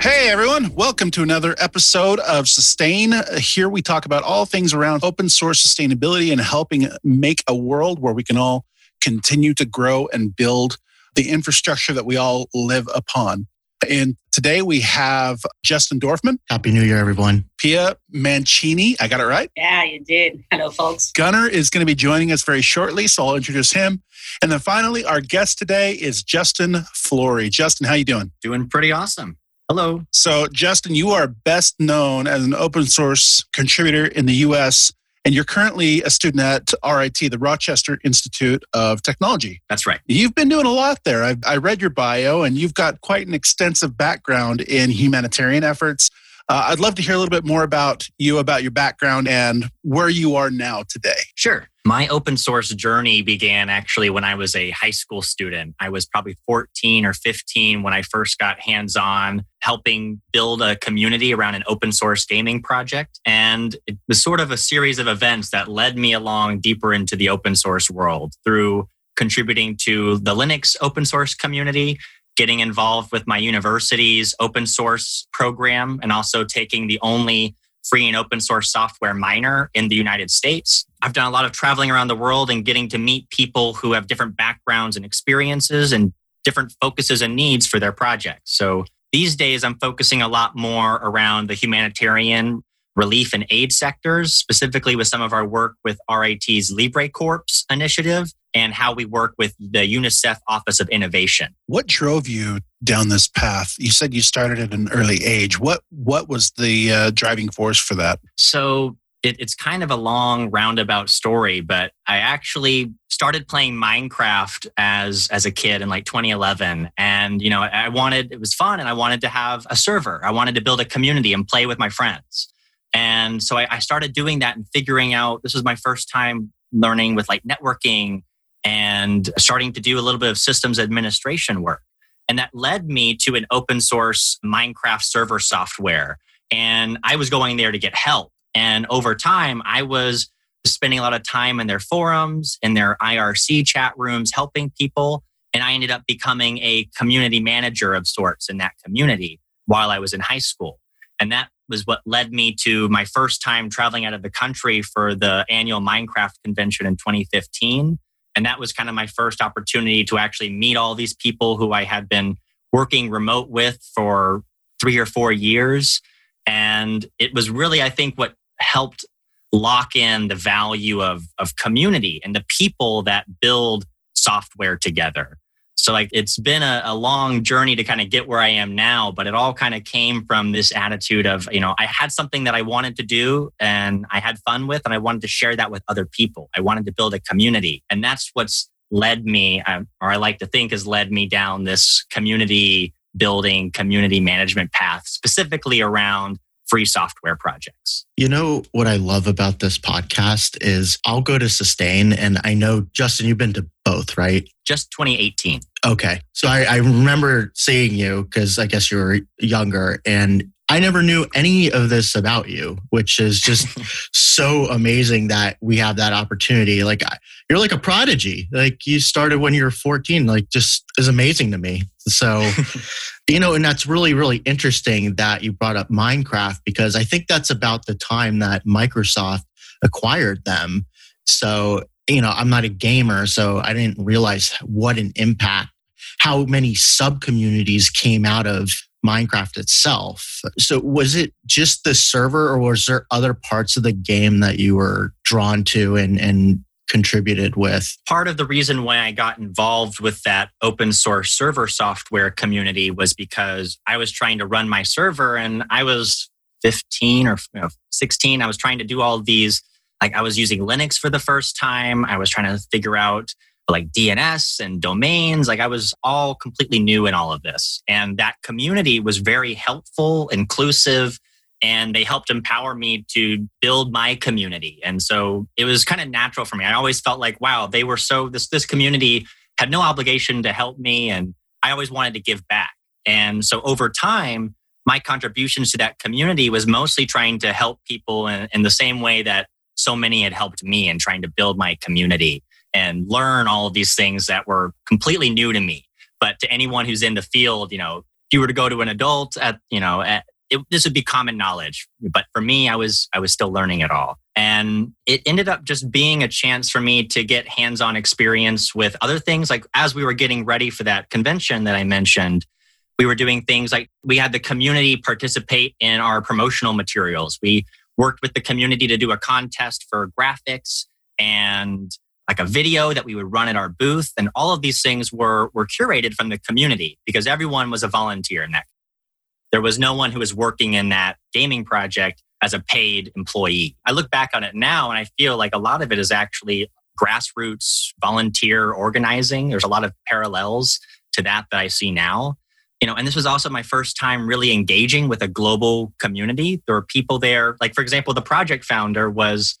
Hey everyone, welcome to another episode of Sustain. Here we talk about all things around open source sustainability and helping make a world where we can all continue to grow and build the infrastructure that we all live upon. And today we have Justin Dorfman. Happy New Year, everyone. Pia Mancini. I got it right? Yeah, you did. Hello, folks. Gunnar is going to be joining us very shortly, so I'll introduce him. And then finally, our guest today is Justin Flory. Justin, how you doing? Doing pretty awesome. Hello. So, Justin, you are best known as an open source contributor in the US, and you're currently a student at RIT, the Rochester Institute of Technology. That's right. You've been doing a lot there. I, I read your bio, and you've got quite an extensive background in humanitarian efforts. Uh, I'd love to hear a little bit more about you, about your background, and where you are now today. Sure. My open source journey began actually when I was a high school student. I was probably 14 or 15 when I first got hands on helping build a community around an open source gaming project. And it was sort of a series of events that led me along deeper into the open source world through contributing to the Linux open source community, getting involved with my university's open source program, and also taking the only free and open source software minor in the United States. I've done a lot of traveling around the world and getting to meet people who have different backgrounds and experiences and different focuses and needs for their projects. So these days, I'm focusing a lot more around the humanitarian relief and aid sectors, specifically with some of our work with RIT's Libre Corps initiative and how we work with the UNICEF Office of Innovation. What drove you down this path? You said you started at an early age. What what was the uh, driving force for that? So it, it's kind of a long roundabout story, but I actually started playing Minecraft as as a kid in like 2011, and you know I wanted it was fun, and I wanted to have a server. I wanted to build a community and play with my friends. And so I, I started doing that and figuring out this was my first time learning with like networking and starting to do a little bit of systems administration work. And that led me to an open source Minecraft server software. And I was going there to get help. And over time, I was spending a lot of time in their forums, in their IRC chat rooms, helping people. And I ended up becoming a community manager of sorts in that community while I was in high school. And that was what led me to my first time traveling out of the country for the annual Minecraft convention in 2015 and that was kind of my first opportunity to actually meet all these people who I had been working remote with for three or four years. And it was really, I think, what helped lock in the value of, of community and the people that build software together. So like it's been a, a long journey to kind of get where I am now, but it all kind of came from this attitude of, you know, I had something that I wanted to do and I had fun with, and I wanted to share that with other people. I wanted to build a community. And that's what's led me, uh, or I like to think has led me down this community building, community management path, specifically around free software projects. You know what I love about this podcast is I'll go to Sustain, and I know Justin, you've been to both, right? Just 2018. Okay, so I, I remember seeing you because I guess you were younger, and I never knew any of this about you, which is just so amazing that we have that opportunity. Like you're like a prodigy. Like you started when you were 14. Like just is amazing to me. So, you know, and that's really really interesting that you brought up Minecraft because I think that's about the time that Microsoft acquired them. So, you know, I'm not a gamer, so I didn't realize what an impact how many sub communities came out of Minecraft itself. So was it just the server or was there other parts of the game that you were drawn to and, and contributed with? Part of the reason why I got involved with that open source server software community was because I was trying to run my server and I was 15 or you know, 16. I was trying to do all these, like I was using Linux for the first time. I was trying to figure out like DNS and domains. Like I was all completely new in all of this. And that community was very helpful, inclusive, and they helped empower me to build my community. And so it was kind of natural for me. I always felt like, wow, they were so this this community had no obligation to help me and I always wanted to give back. And so over time, my contributions to that community was mostly trying to help people in, in the same way that so many had helped me in trying to build my community and learn all of these things that were completely new to me. But to anyone who's in the field, you know, if you were to go to an adult at, you know, at, it, this would be common knowledge. But for me, I was I was still learning it all, and it ended up just being a chance for me to get hands-on experience with other things. Like as we were getting ready for that convention that I mentioned, we were doing things like we had the community participate in our promotional materials. We worked with the community to do a contest for graphics and like a video that we would run at our booth. And all of these things were, were curated from the community because everyone was a volunteer in that. There was no one who was working in that gaming project as a paid employee. I look back on it now and I feel like a lot of it is actually grassroots volunteer organizing. There's a lot of parallels to that that I see now. You know, and this was also my first time really engaging with a global community. There were people there, like for example, the project founder was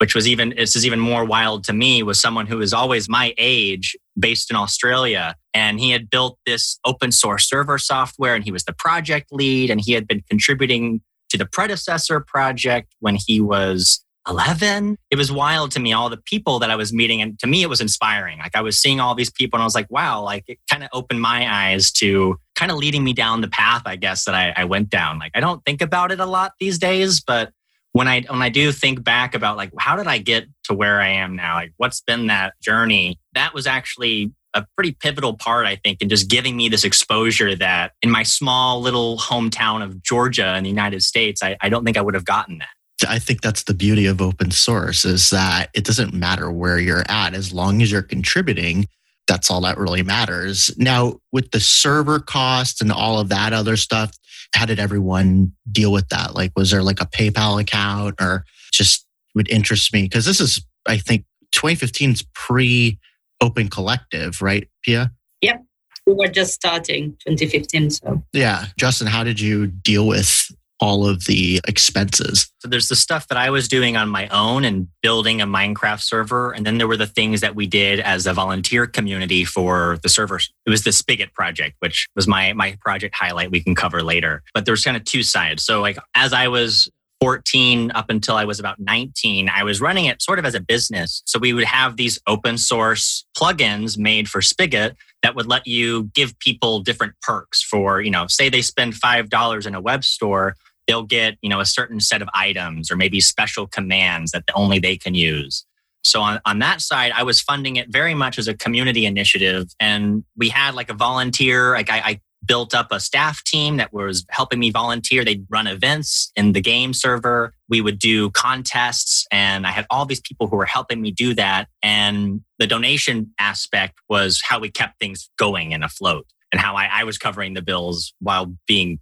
which was even this is even more wild to me was someone who was always my age based in australia and he had built this open source server software and he was the project lead and he had been contributing to the predecessor project when he was 11 it was wild to me all the people that i was meeting and to me it was inspiring. Like i was seeing all these people and i was like wow like it kind of opened my eyes to kind of leading me down the path i guess that I, I went down. Like i don't think about it a lot these days but when I when I do think back about like how did I get to where I am now? Like what's been that journey? That was actually a pretty pivotal part, I think, in just giving me this exposure that in my small little hometown of Georgia in the United States, I, I don't think I would have gotten that. I think that's the beauty of open source is that it doesn't matter where you're at as long as you're contributing. That's all that really matters. Now, with the server cost and all of that other stuff, how did everyone deal with that? Like, was there like a PayPal account or just would interest me? Because this is, I think, 2015 is pre Open Collective, right, Pia? Yep. We were just starting 2015. So, yeah. Justin, how did you deal with all of the expenses. So there's the stuff that I was doing on my own and building a Minecraft server. And then there were the things that we did as a volunteer community for the servers. It was the Spigot project, which was my, my project highlight we can cover later. But there's kind of two sides. So like as I was 14 up until I was about 19, I was running it sort of as a business. So we would have these open source plugins made for Spigot that would let you give people different perks for, you know, say they spend $5 in a web store, they'll get you know a certain set of items or maybe special commands that only they can use. So on, on that side i was funding it very much as a community initiative and we had like a volunteer like I, I built up a staff team that was helping me volunteer. They'd run events in the game server. We would do contests and i had all these people who were helping me do that and the donation aspect was how we kept things going and afloat and how I, I was covering the bills while being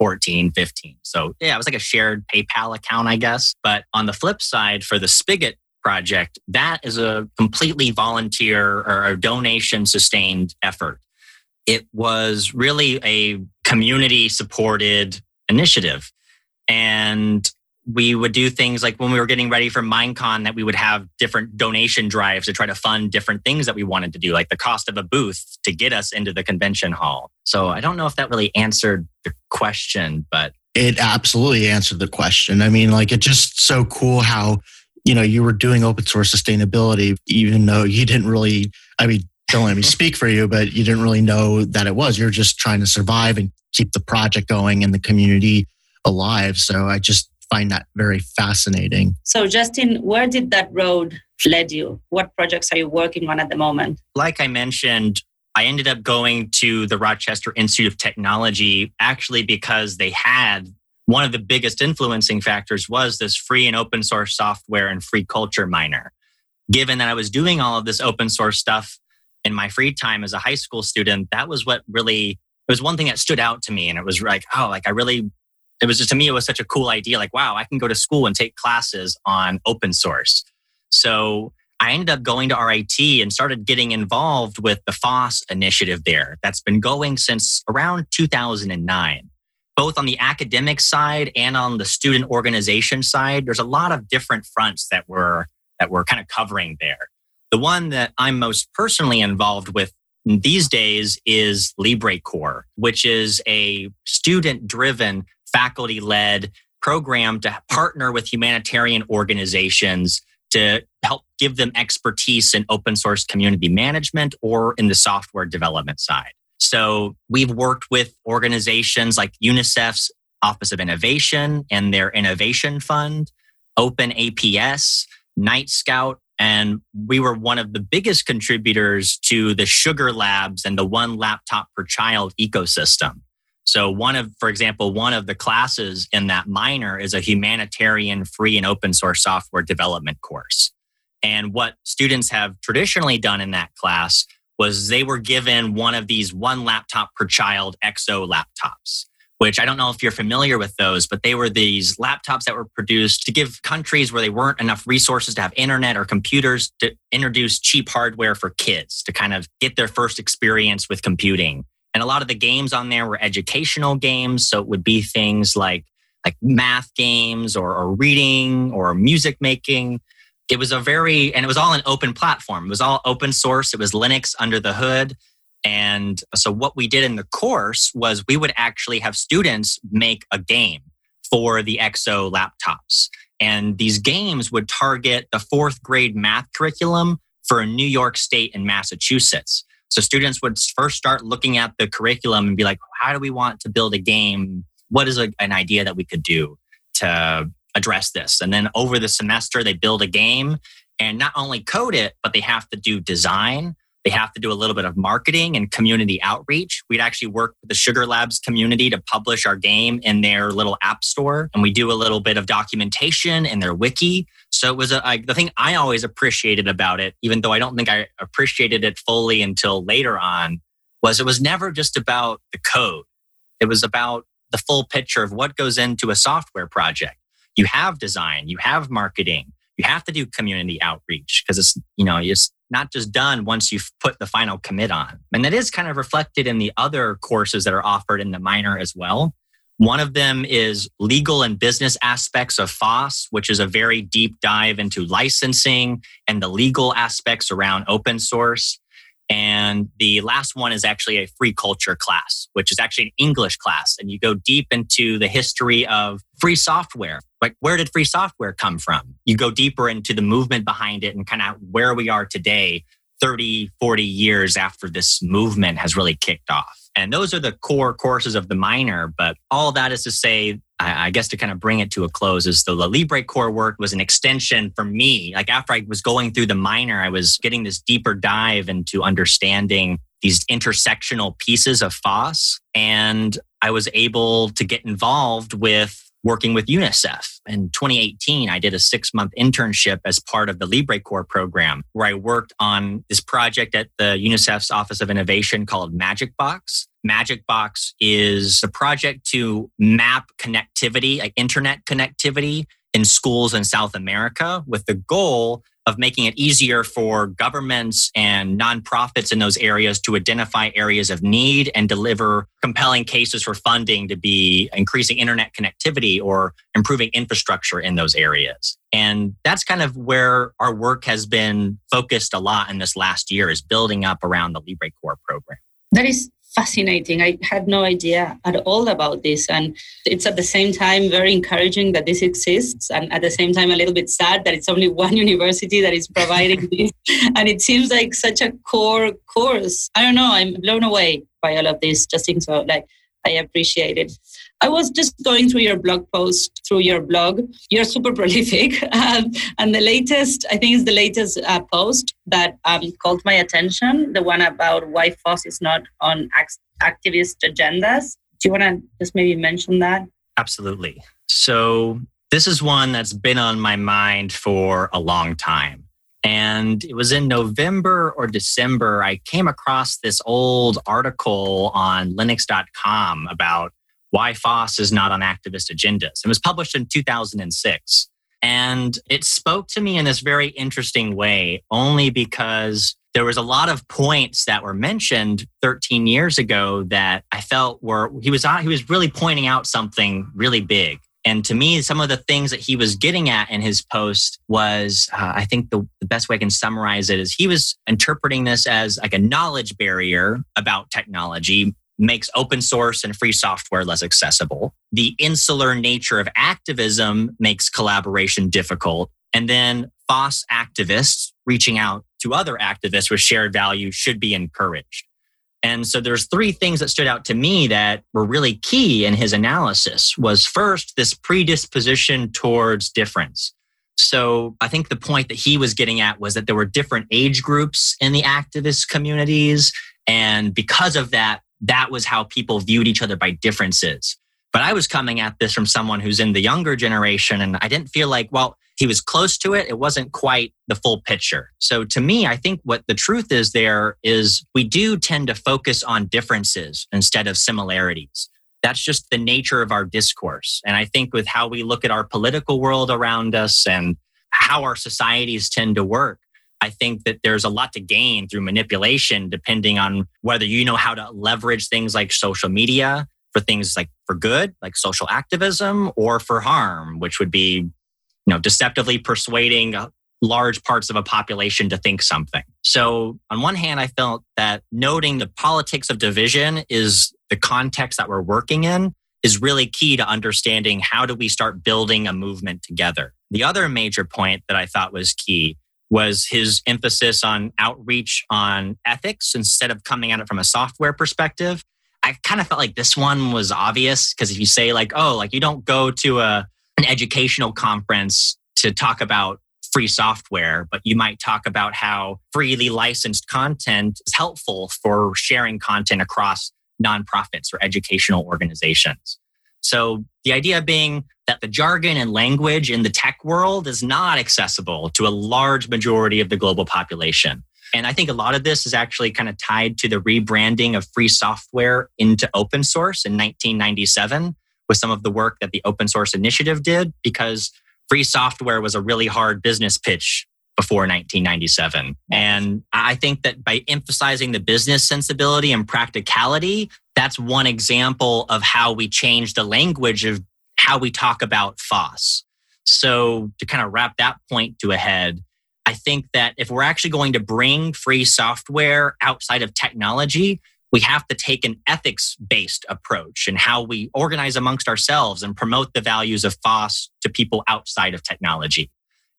14, 15. So yeah, it was like a shared PayPal account, I guess. But on the flip side, for the Spigot project, that is a completely volunteer or a donation sustained effort. It was really a community supported initiative. And we would do things like when we were getting ready for Minecon that we would have different donation drives to try to fund different things that we wanted to do, like the cost of a booth to get us into the convention hall. So I don't know if that really answered the question, but it absolutely answered the question. I mean, like it's just so cool how, you know, you were doing open source sustainability, even though you didn't really, I mean, don't let me speak for you, but you didn't really know that it was. You're just trying to survive and keep the project going and the community alive. So I just find that very fascinating. So, Justin, where did that road lead you? What projects are you working on at the moment? Like I mentioned, I ended up going to the Rochester Institute of Technology actually because they had one of the biggest influencing factors was this free and open source software and free culture minor. Given that I was doing all of this open source stuff in my free time as a high school student, that was what really it was one thing that stood out to me. And it was like, oh, like I really it was just to me it was such a cool idea like wow i can go to school and take classes on open source so I ended up going to RIT and started getting involved with the FOSS initiative there. That's been going since around 2009. Both on the academic side and on the student organization side, there's a lot of different fronts that we're that we're kind of covering there. The one that I'm most personally involved with these days is LibreCorps, which is a student driven, faculty led program to partner with humanitarian organizations to help give them expertise in open source community management or in the software development side. So we've worked with organizations like UNICEF's Office of Innovation and their Innovation Fund, OpenAPS, Night Scout, and we were one of the biggest contributors to the Sugar Labs and the one laptop per child ecosystem. So, one of, for example, one of the classes in that minor is a humanitarian free and open source software development course. And what students have traditionally done in that class was they were given one of these one laptop per child XO laptops which I don't know if you're familiar with those, but they were these laptops that were produced to give countries where they weren't enough resources to have internet or computers to introduce cheap hardware for kids to kind of get their first experience with computing. And a lot of the games on there were educational games. So it would be things like, like math games or, or reading or music making. It was a very, and it was all an open platform. It was all open source. It was Linux under the hood. And so what we did in the course was we would actually have students make a game for the XO laptops. And these games would target the fourth grade math curriculum for New York State and Massachusetts. So students would first start looking at the curriculum and be like, how do we want to build a game? What is a, an idea that we could do to address this? And then over the semester, they build a game and not only code it, but they have to do design they have to do a little bit of marketing and community outreach. We'd actually work with the Sugar Labs community to publish our game in their little app store. And we do a little bit of documentation in their wiki. So it was a, I, the thing I always appreciated about it, even though I don't think I appreciated it fully until later on, was it was never just about the code. It was about the full picture of what goes into a software project. You have design, you have marketing, you have to do community outreach because it's, you know, it's not just done once you've put the final commit on. And that is kind of reflected in the other courses that are offered in the minor as well. One of them is legal and business aspects of FOSS, which is a very deep dive into licensing and the legal aspects around open source. And the last one is actually a free culture class, which is actually an English class. And you go deep into the history of free software. Like, where did free software come from? You go deeper into the movement behind it and kind of where we are today, 30, 40 years after this movement has really kicked off. And those are the core courses of the minor. But all that is to say, I guess to kind of bring it to a close is the LibreCorps work was an extension for me. Like after I was going through the minor, I was getting this deeper dive into understanding these intersectional pieces of FOSS. And I was able to get involved with working with UNICEF. In 2018, I did a six month internship as part of the LibreCorps program, where I worked on this project at the UNICEF's Office of Innovation called Magic Box. Magic Box is a project to map connectivity, like internet connectivity in schools in South America with the goal of making it easier for governments and nonprofits in those areas to identify areas of need and deliver compelling cases for funding to be increasing internet connectivity or improving infrastructure in those areas. And that's kind of where our work has been focused a lot in this last year is building up around the LibreCorps program. That is fascinating. I had no idea at all about this. And it's at the same time very encouraging that this exists, and at the same time, a little bit sad that it's only one university that is providing this. And it seems like such a core course. I don't know, I'm blown away by all of this. Just think so, like, I appreciate it. I was just going through your blog post, through your blog. You're super prolific. Um, and the latest, I think, is the latest uh, post that um, caught my attention, the one about why FOSS is not on activist agendas. Do you want to just maybe mention that? Absolutely. So, this is one that's been on my mind for a long time. And it was in November or December, I came across this old article on Linux.com about why FOSS is not on activist agendas. It was published in 2006. And it spoke to me in this very interesting way, only because there was a lot of points that were mentioned 13 years ago that I felt were he was he was really pointing out something really big. And to me, some of the things that he was getting at in his post was, uh, I think the, the best way I can summarize it is he was interpreting this as like a knowledge barrier about technology makes open source and free software less accessible. The insular nature of activism makes collaboration difficult. And then FOSS activists reaching out to other activists with shared values should be encouraged. And so there's three things that stood out to me that were really key in his analysis was first this predisposition towards difference. So I think the point that he was getting at was that there were different age groups in the activist communities and because of that that was how people viewed each other by differences. But I was coming at this from someone who's in the younger generation, and I didn't feel like, well, he was close to it. It wasn't quite the full picture. So to me, I think what the truth is there is we do tend to focus on differences instead of similarities. That's just the nature of our discourse. And I think with how we look at our political world around us and how our societies tend to work, I think that there's a lot to gain through manipulation, depending on whether you know how to leverage things like social media for things like for good, like social activism, or for harm, which would be, you know, deceptively persuading uh, large parts of a population to think something. So, on one hand, I felt that noting the politics of division is the context that we're working in is really key to understanding how do we start building a movement together. The other major point that I thought was key was his emphasis on outreach on ethics instead of coming at it from a software perspective. I kind of felt like this one was obvious because if you say like, oh, like you don't go to a an educational conference to talk about free software, but you might talk about how freely licensed content is helpful for sharing content across nonprofits or educational organizations. So the idea being that the jargon and language in the tech world is not accessible to a large majority of the global population. And I think a lot of this is actually kind of tied to the rebranding of free software into open source in 1997 with some of the work that the open source initiative did because free software was a really hard business pitch before 1997. And I think that by emphasizing the business sensibility and practicality, that's one example of how we change the language of how we talk about FOSS. So, to kind of wrap that point to a head, I think that if we're actually going to bring free software outside of technology, we have to take an ethics based approach and how we organize amongst ourselves and promote the values of FOSS to people outside of technology.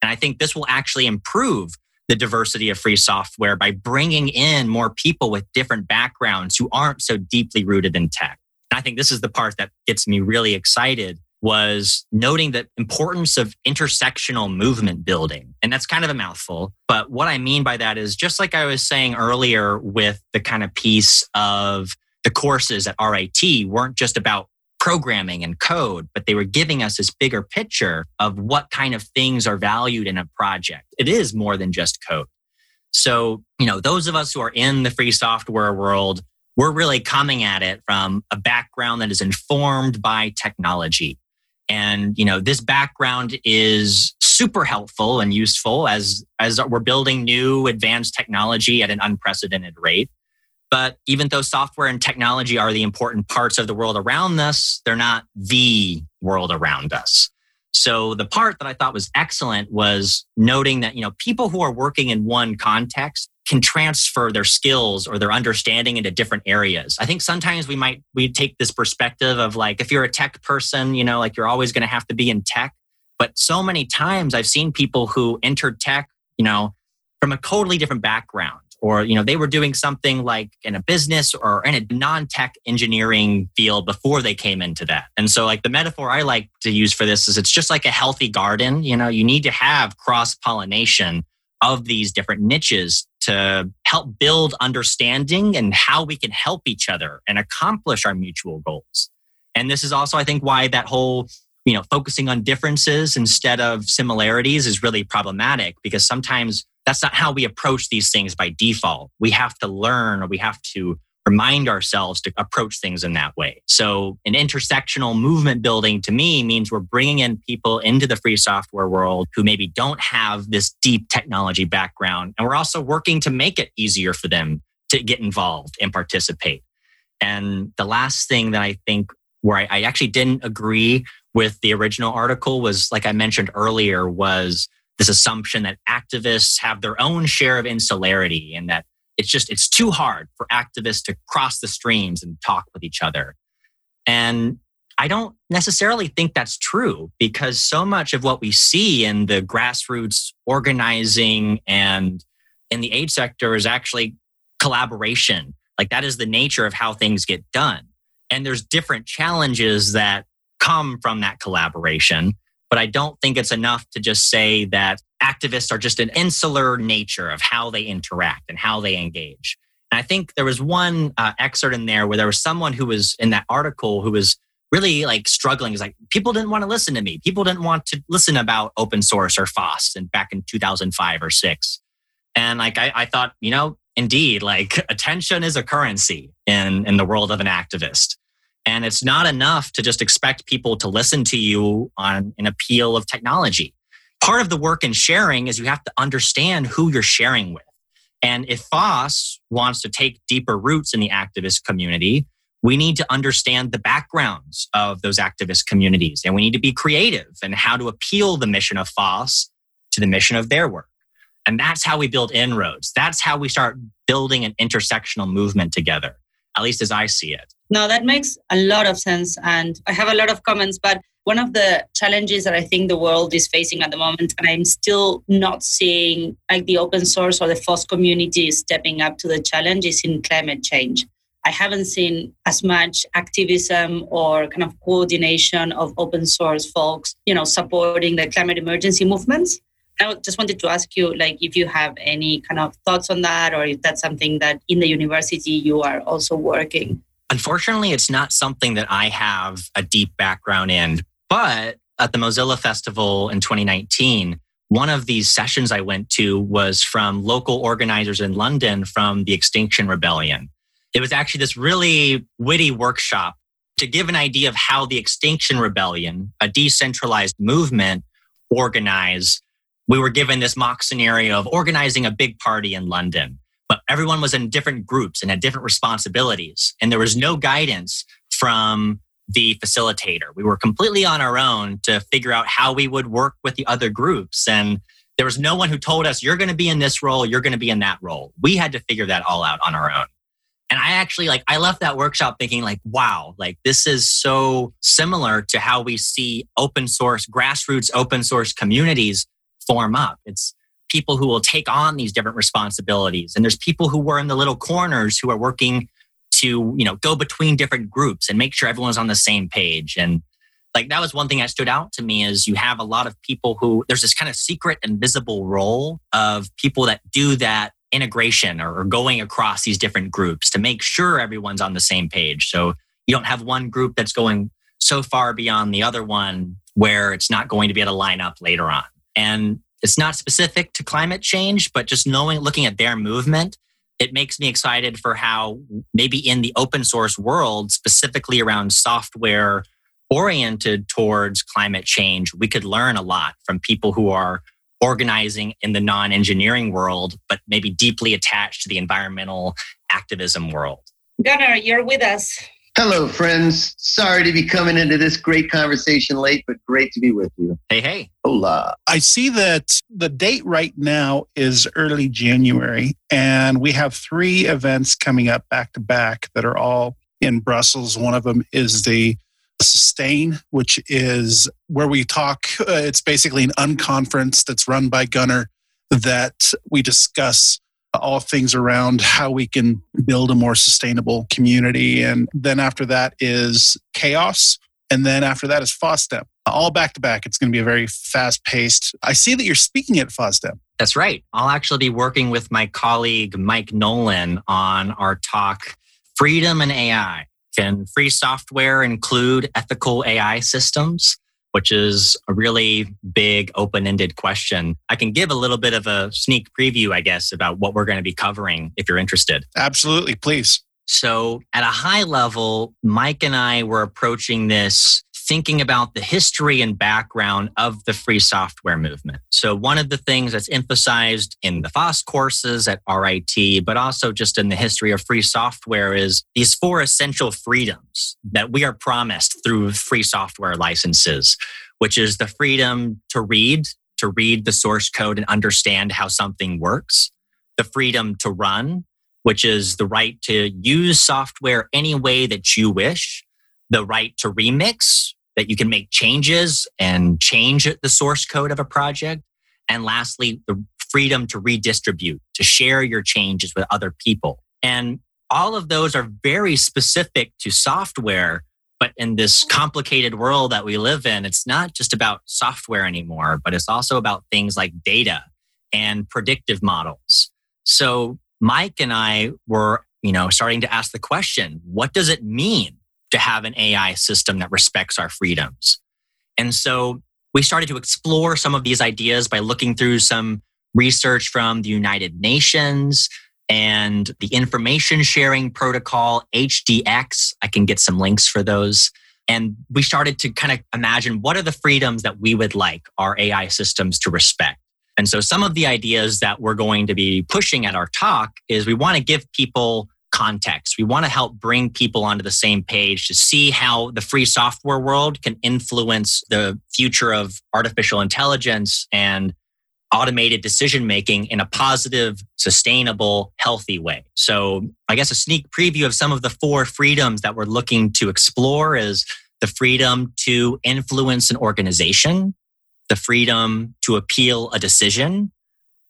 And I think this will actually improve the diversity of free software by bringing in more people with different backgrounds who aren't so deeply rooted in tech. And I think this is the part that gets me really excited was noting the importance of intersectional movement building. And that's kind of a mouthful. But what I mean by that is just like I was saying earlier with the kind of piece of the courses at RIT weren't just about programming and code, but they were giving us this bigger picture of what kind of things are valued in a project. It is more than just code. So, you know, those of us who are in the free software world, we're really coming at it from a background that is informed by technology. And, you know, this background is super helpful and useful as, as we're building new advanced technology at an unprecedented rate. But even though software and technology are the important parts of the world around us, they're not the world around us. So the part that I thought was excellent was noting that, you know, people who are working in one context can transfer their skills or their understanding into different areas. I think sometimes we might we take this perspective of like if you're a tech person, you know, like you're always going to have to be in tech. But so many times I've seen people who entered tech, you know, from a totally different background or you know they were doing something like in a business or in a non-tech engineering field before they came into that. And so like the metaphor i like to use for this is it's just like a healthy garden you know you need to have cross pollination of these different niches to help build understanding and how we can help each other and accomplish our mutual goals. And this is also i think why that whole you know focusing on differences instead of similarities is really problematic because sometimes that's not how we approach these things by default. We have to learn or we have to remind ourselves to approach things in that way. So, an intersectional movement building to me means we're bringing in people into the free software world who maybe don't have this deep technology background. And we're also working to make it easier for them to get involved and participate. And the last thing that I think where I, I actually didn't agree with the original article was, like I mentioned earlier, was this assumption that activists have their own share of insularity and that it's just it's too hard for activists to cross the streams and talk with each other. And i don't necessarily think that's true because so much of what we see in the grassroots organizing and in the aid sector is actually collaboration. Like that is the nature of how things get done. And there's different challenges that come from that collaboration but I don't think it's enough to just say that activists are just an insular nature of how they interact and how they engage. And I think there was one uh, excerpt in there where there was someone who was in that article who was really like struggling. Is like people didn't want to listen to me. People didn't want to listen about open source or FOSS and back in 2005 or six. And like I, I thought, you know, indeed, like attention is a currency in in the world of an activist. And it's not enough to just expect people to listen to you on an appeal of technology. Part of the work in sharing is you have to understand who you're sharing with. And if FOSS wants to take deeper roots in the activist community, we need to understand the backgrounds of those activist communities. And we need to be creative and how to appeal the mission of FOSS to the mission of their work. And that's how we build inroads. That's how we start building an intersectional movement together, at least as I see it. No, that makes a lot of sense. And I have a lot of comments, but one of the challenges that I think the world is facing at the moment, and I'm still not seeing like the open source or the FOSS community stepping up to the challenge, is in climate change. I haven't seen as much activism or kind of coordination of open source folks, you know, supporting the climate emergency movements. I just wanted to ask you, like, if you have any kind of thoughts on that, or if that's something that in the university you are also working. Unfortunately, it's not something that I have a deep background in. But at the Mozilla Festival in 2019, one of these sessions I went to was from local organizers in London from the Extinction Rebellion. It was actually this really witty workshop to give an idea of how the Extinction Rebellion, a decentralized movement, organized. We were given this mock scenario of organizing a big party in London but everyone was in different groups and had different responsibilities. And there was no guidance from the facilitator. We were completely on our own to figure out how we would work with the other groups. And there was no one who told us, you're going to be in this role, you're going to be in that role. We had to figure that all out on our own. And I actually like, I left that workshop thinking, like, wow, like this is so similar to how we see open source, grassroots open source communities form up. It's people who will take on these different responsibilities. And there's people who were in the little corners who are working to you know go between different groups and make sure everyone's on the same page. And like that was one thing that stood out to me is you have a lot of people who there's this kind of secret invisible role of people that do that integration or going across these different groups to make sure everyone's on the same page. So you don't have one group that's going so far beyond the other one where it's not going to be able to line up later on. And it's not specific to climate change, but just knowing, looking at their movement, it makes me excited for how maybe in the open source world, specifically around software oriented towards climate change, we could learn a lot from people who are organizing in the non engineering world, but maybe deeply attached to the environmental activism world. Gunnar, you're with us. Hello, friends. Sorry to be coming into this great conversation late, but great to be with you. Hey, hey. Hola. I see that the date right now is early January, and we have three events coming up back to back that are all in Brussels. One of them is the Sustain, which is where we talk. Uh, it's basically an unconference that's run by Gunnar that we discuss all things around how we can build a more sustainable community. And then after that is chaos. And then after that is FOSDEM. All back to back. It's going to be a very fast paced. I see that you're speaking at FOSDEM. That's right. I'll actually be working with my colleague Mike Nolan on our talk, Freedom and AI. Can free software include ethical AI systems? Which is a really big open ended question. I can give a little bit of a sneak preview, I guess, about what we're going to be covering if you're interested. Absolutely, please. So, at a high level, Mike and I were approaching this thinking about the history and background of the free software movement. So, one of the things that's emphasized in the FOSS courses at RIT, but also just in the history of free software, is these four essential freedoms that we are promised through free software licenses, which is the freedom to read, to read the source code and understand how something works, the freedom to run, which is the right to use software any way that you wish, the right to remix, that you can make changes and change the source code of a project. And lastly, the freedom to redistribute, to share your changes with other people. And all of those are very specific to software. But in this complicated world that we live in, it's not just about software anymore, but it's also about things like data and predictive models. So Mike and I were, you know, starting to ask the question, what does it mean to have an AI system that respects our freedoms? And so we started to explore some of these ideas by looking through some research from the United Nations and the Information Sharing Protocol, HDX. I can get some links for those. And we started to kind of imagine what are the freedoms that we would like our AI systems to respect. And so some of the ideas that we're going to be pushing at our talk is we want to give people context. We want to help bring people onto the same page to see how the free software world can influence the future of artificial intelligence and automated decision making in a positive, sustainable, healthy way. So, I guess a sneak preview of some of the four freedoms that we're looking to explore is the freedom to influence an organization, the freedom to appeal a decision,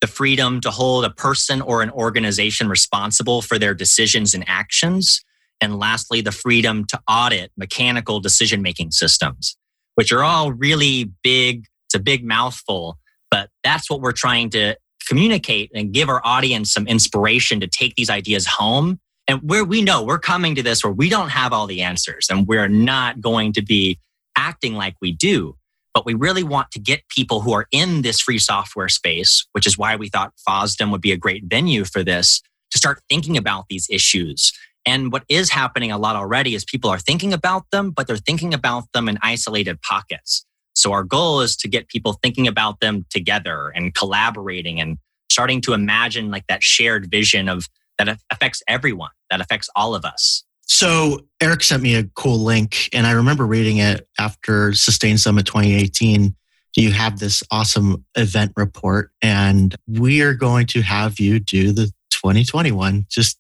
the freedom to hold a person or an organization responsible for their decisions and actions, and lastly, the freedom to audit mechanical decision making systems, which are all really big. It's a big mouthful, but that's what we're trying to communicate and give our audience some inspiration to take these ideas home. And where we know we're coming to this where we don't have all the answers and we're not going to be acting like we do but we really want to get people who are in this free software space, which is why we thought FOSDEM would be a great venue for this, to start thinking about these issues. And what is happening a lot already is people are thinking about them, but they're thinking about them in isolated pockets. So our goal is to get people thinking about them together and collaborating and starting to imagine like that shared vision of that affects everyone, that affects all of us. So Eric sent me a cool link, and I remember reading it after Sustain Summit 2018. You have this awesome event report, and we are going to have you do the 2021. Just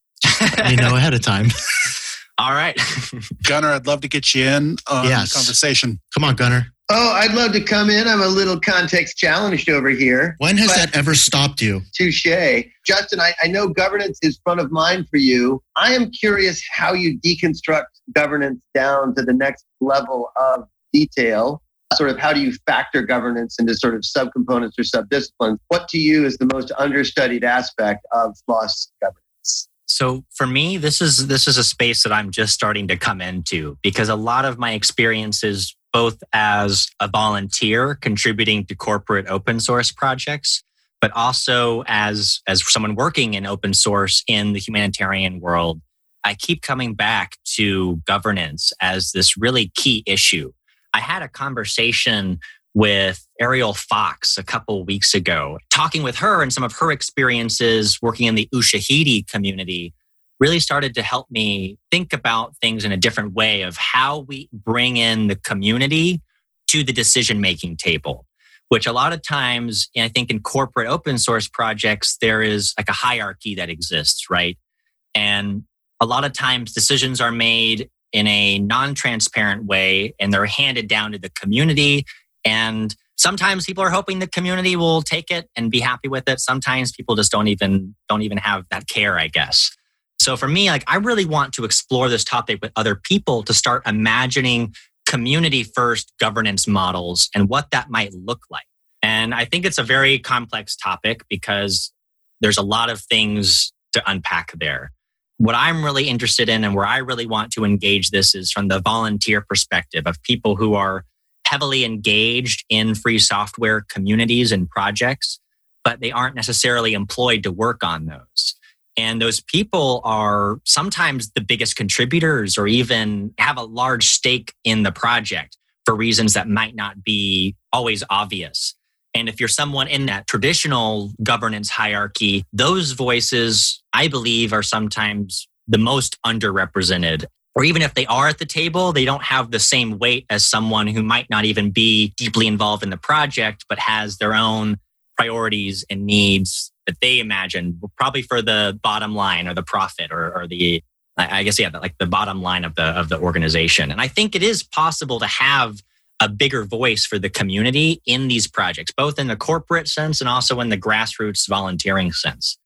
you know ahead of time. All right, Gunnar, I'd love to get you in on yes. the conversation. Come on, Gunnar. Oh, I'd love to come in. I'm a little context challenged over here. When has that ever stopped you? Touche. Justin, I, I know governance is front of mind for you. I am curious how you deconstruct governance down to the next level of detail. Sort of how do you factor governance into sort of subcomponents or subdisciplines? What to you is the most understudied aspect of FOSS governance? So for me, this is this is a space that I'm just starting to come into because a lot of my experiences both as a volunteer contributing to corporate open source projects, but also as, as someone working in open source in the humanitarian world. I keep coming back to governance as this really key issue. I had a conversation with Ariel Fox a couple weeks ago, talking with her and some of her experiences working in the Ushahidi community really started to help me think about things in a different way of how we bring in the community to the decision making table which a lot of times i think in corporate open source projects there is like a hierarchy that exists right? And a lot of times decisions are made in a non-transparent way and they're handed down to the community. And sometimes people are hoping the community will take it and be happy with it. Sometimes people just don't even don't even have that care i guess so for me, like I really want to explore this topic with other people to start imagining community first governance models and what that might look like. And I think it's a very complex topic because there's a lot of things to unpack there. What I'm really interested in and where I really want to engage this is from the volunteer perspective of people who are heavily engaged in free software communities and projects, but they aren't necessarily employed to work on those. And those people are sometimes the biggest contributors or even have a large stake in the project for reasons that might not be always obvious. And if you're someone in that traditional governance hierarchy, those voices, I believe, are sometimes the most underrepresented. Or even if they are at the table, they don't have the same weight as someone who might not even be deeply involved in the project, but has their own priorities and needs that they imagine, probably for the bottom line or the profit or, or the, I guess, yeah, like the bottom line of the of the organization. And I think it is possible to have a bigger voice for the community in these projects, both in the corporate sense and also in the grassroots volunteering sense.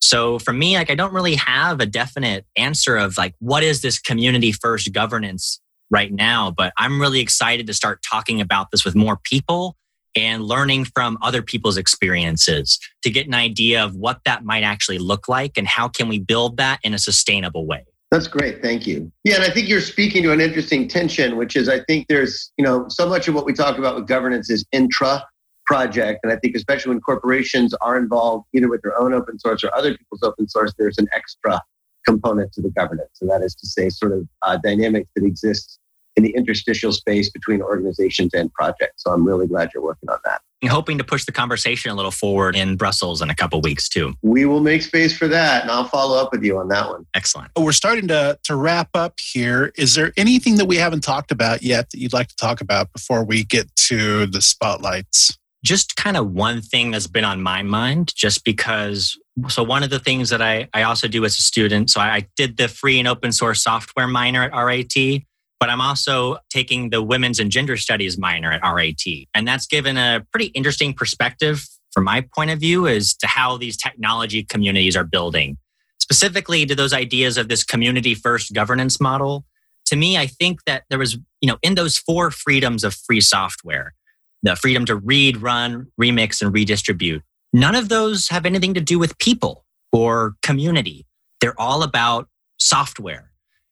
So for me, like I don't really have a definite answer of like what is this community first governance right now, but I'm really excited to start talking about this with more people and learning from other people's experiences to get an idea of what that might actually look like and how can we build that in a sustainable way. That's great. Thank you. Yeah, and I think you're speaking to an interesting tension, which is I think there's, you know, so much of what we talk about with governance is intra project. And I think especially when corporations are involved either with their own open source or other people's open source, there's an extra component to the governance. And that is to say sort of uh, dynamics that exists in the interstitial space between organizations and projects. So I'm really glad you're working on that. I'm hoping to push the conversation a little forward in Brussels in a couple weeks too. We will make space for that, and I'll follow up with you on that one. Excellent. We're starting to to wrap up here. Is there anything that we haven't talked about yet that you'd like to talk about before we get to the spotlights? Just kind of one thing that's been on my mind, just because. So one of the things that I, I also do as a student, so I did the free and open source software minor at RIT but I'm also taking the women's and gender studies minor at RIT. And that's given a pretty interesting perspective from my point of view as to how these technology communities are building. Specifically to those ideas of this community first governance model. To me, I think that there was, you know, in those four freedoms of free software, the freedom to read, run, remix, and redistribute, none of those have anything to do with people or community. They're all about software.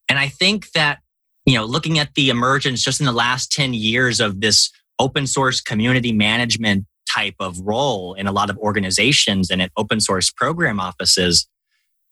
And I think that you know, looking at the emergence just in the last 10 years of this open source community management type of role in a lot of organizations and at open source program offices,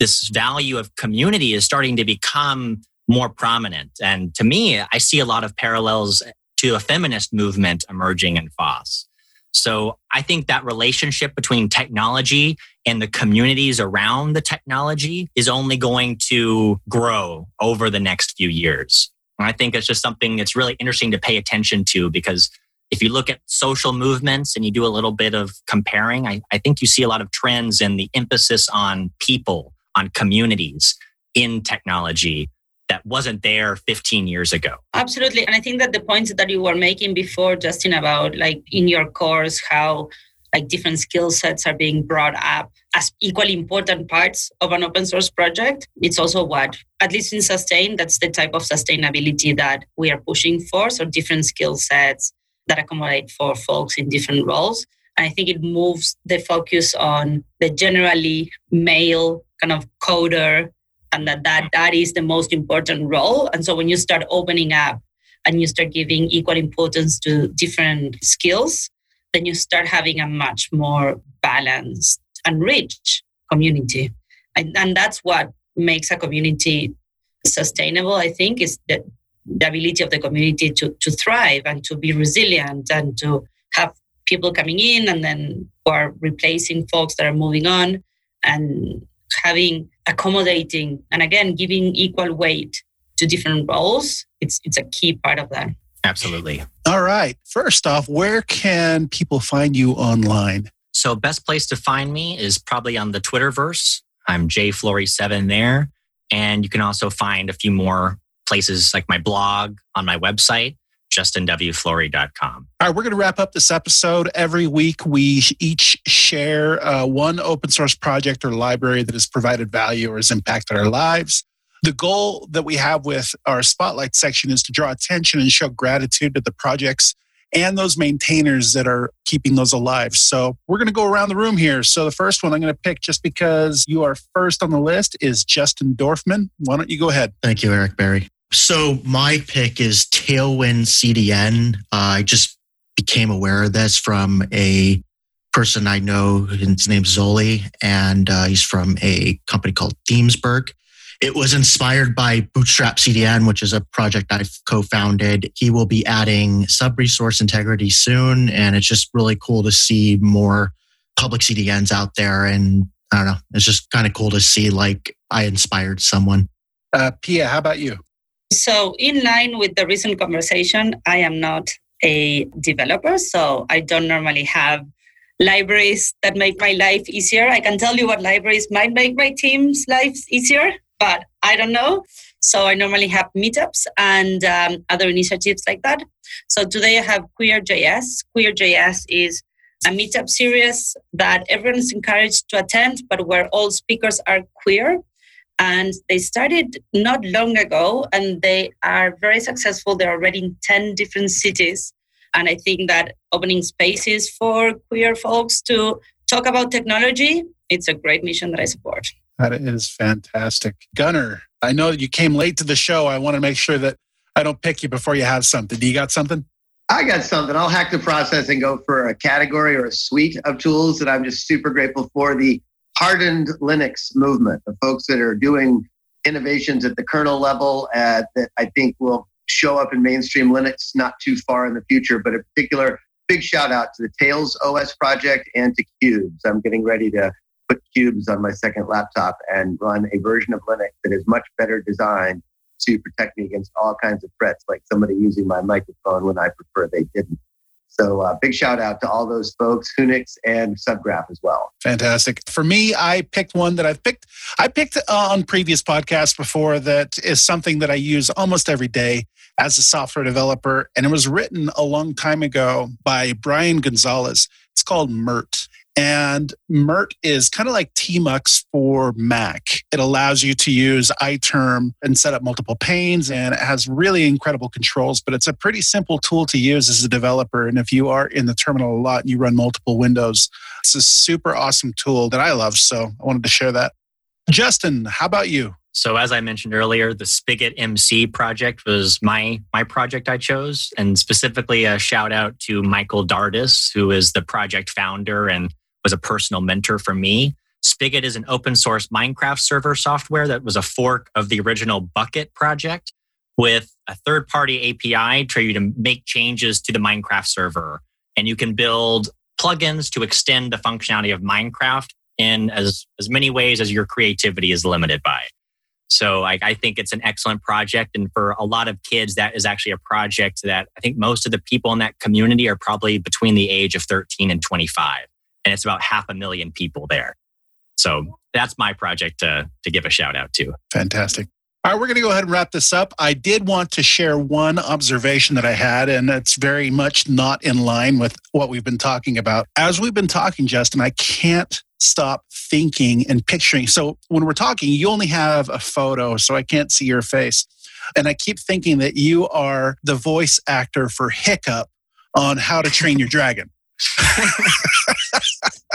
this value of community is starting to become more prominent. And to me, I see a lot of parallels to a feminist movement emerging in FOSS. So I think that relationship between technology and the communities around the technology is only going to grow over the next few years. And I think it's just something that's really interesting to pay attention to because if you look at social movements and you do a little bit of comparing, I, I think you see a lot of trends in the emphasis on people, on communities in technology that wasn't there 15 years ago. Absolutely. And I think that the points that you were making before, Justin, about like in your course, how like different skill sets are being brought up as equally important parts of an open source project. It's also what, at least in sustain, that's the type of sustainability that we are pushing for. So different skill sets that accommodate for folks in different roles. And I think it moves the focus on the generally male kind of coder and that, that that is the most important role. And so when you start opening up and you start giving equal importance to different skills, then you start having a much more balanced and rich community. And, and that's what makes a community sustainable, I think, is the, the ability of the community to, to thrive and to be resilient and to have people coming in and then who are replacing folks that are moving on and having accommodating and again giving equal weight to different roles it's it's a key part of that Absolutely. All right. First off, where can people find you online? So, best place to find me is probably on the Twitterverse. I'm jflory7 there. And you can also find a few more places like my blog on my website, justinwflory.com. All right, we're going to wrap up this episode. Every week, we each share uh, one open source project or library that has provided value or has impacted our lives. The goal that we have with our spotlight section is to draw attention and show gratitude to the projects and those maintainers that are keeping those alive. So we're going to go around the room here. So the first one I'm going to pick just because you are first on the list is Justin Dorfman. Why don't you go ahead? Thank you, Eric Berry. So my pick is Tailwind CDN. Uh, I just became aware of this from a person I know. His name's Zoli, and uh, he's from a company called Themesburg. It was inspired by Bootstrap CDN, which is a project I've co founded. He will be adding sub resource integrity soon. And it's just really cool to see more public CDNs out there. And I don't know, it's just kind of cool to see like I inspired someone. Uh, Pia, how about you? So, in line with the recent conversation, I am not a developer, so I don't normally have libraries that make my life easier. I can tell you what libraries might make my team's lives easier, but I don't know. So I normally have meetups and um, other initiatives like that. So today I have Queer.js. Queer.js is a meetup series that everyone is encouraged to attend, but where all speakers are queer. And they started not long ago and they are very successful. They're already in 10 different cities. And I think that opening spaces for queer folks to talk about technology, it's a great mission that I support. That is fantastic. Gunnar, I know you came late to the show. I want to make sure that I don't pick you before you have something. Do you got something? I got something. I'll hack the process and go for a category or a suite of tools that I'm just super grateful for. The hardened Linux movement, the folks that are doing innovations at the kernel level uh, that I think will show up in mainstream Linux not too far in the future, but in particular, big shout out to the Tails OS project and to Qubes. I'm getting ready to put Qubes on my second laptop and run a version of Linux that is much better designed to protect me against all kinds of threats, like somebody using my microphone when I prefer they didn't. So, uh, big shout out to all those folks, Whonix and Subgraph as well. Fantastic. For me, I picked one that I've picked. I picked uh, on previous podcasts before that is something that I use almost every day as a software developer, and it was written a long time ago by Brian Gonzalez. It's called Mert. And Mert is kind of like Tmux for Mac. It allows you to use iTerm and set up multiple panes, and it has really incredible controls. But it's a pretty simple tool to use as a developer. And if you are in the terminal a lot and you run multiple windows, it's a super awesome tool that I love. So I wanted to share that. Justin, how about you? So as I mentioned earlier, the Spigot MC project was my my project I chose, and specifically a shout out to Michael Dardis, who is the project founder and was a personal mentor for me. Spigot is an open source Minecraft server software that was a fork of the original Bukkit project with a third party API for you to make changes to the Minecraft server. And you can build plugins to extend the functionality of Minecraft in as, as many ways as your creativity is limited by. So I, I think it's an excellent project. And for a lot of kids, that is actually a project that I think most of the people in that community are probably between the age of 13 and 25 and it's about half a million people there. So that's my project to, to give a shout out to. Fantastic. All right, we're going to go ahead and wrap this up. I did want to share one observation that I had, and it's very much not in line with what we've been talking about. As we've been talking, Justin, I can't stop thinking and picturing. So when we're talking, you only have a photo, so I can't see your face. And I keep thinking that you are the voice actor for Hiccup on How to Train Your Dragon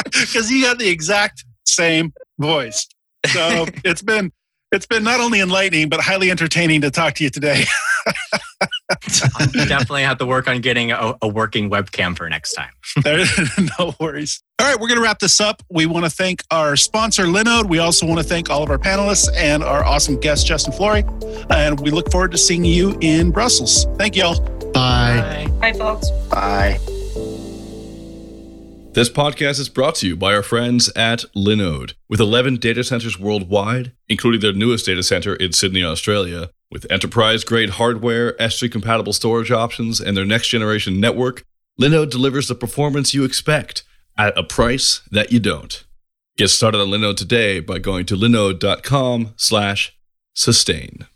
because you got the exact same voice. So it's been it's been not only enlightening but highly entertaining to talk to you today. I definitely have to work on getting a, a working webcam for next time. there, no worries. All right, we're going to wrap this up. We want to thank our sponsor, Linode. We also want to thank all of our panelists and our awesome guest, Justin Flory. And we look forward to seeing you in Brussels. Thank you all. Bye. Bye, Bye folks. Bye. This podcast is brought to you by our friends at Linode. With 11 data centers worldwide, including their newest data center in Sydney, Australia, with enterprise grade hardware, S3 compatible storage options, and their next generation network, Linode delivers the performance you expect at a price that you don't. Get started on Linode today by going to linode.com/sustain.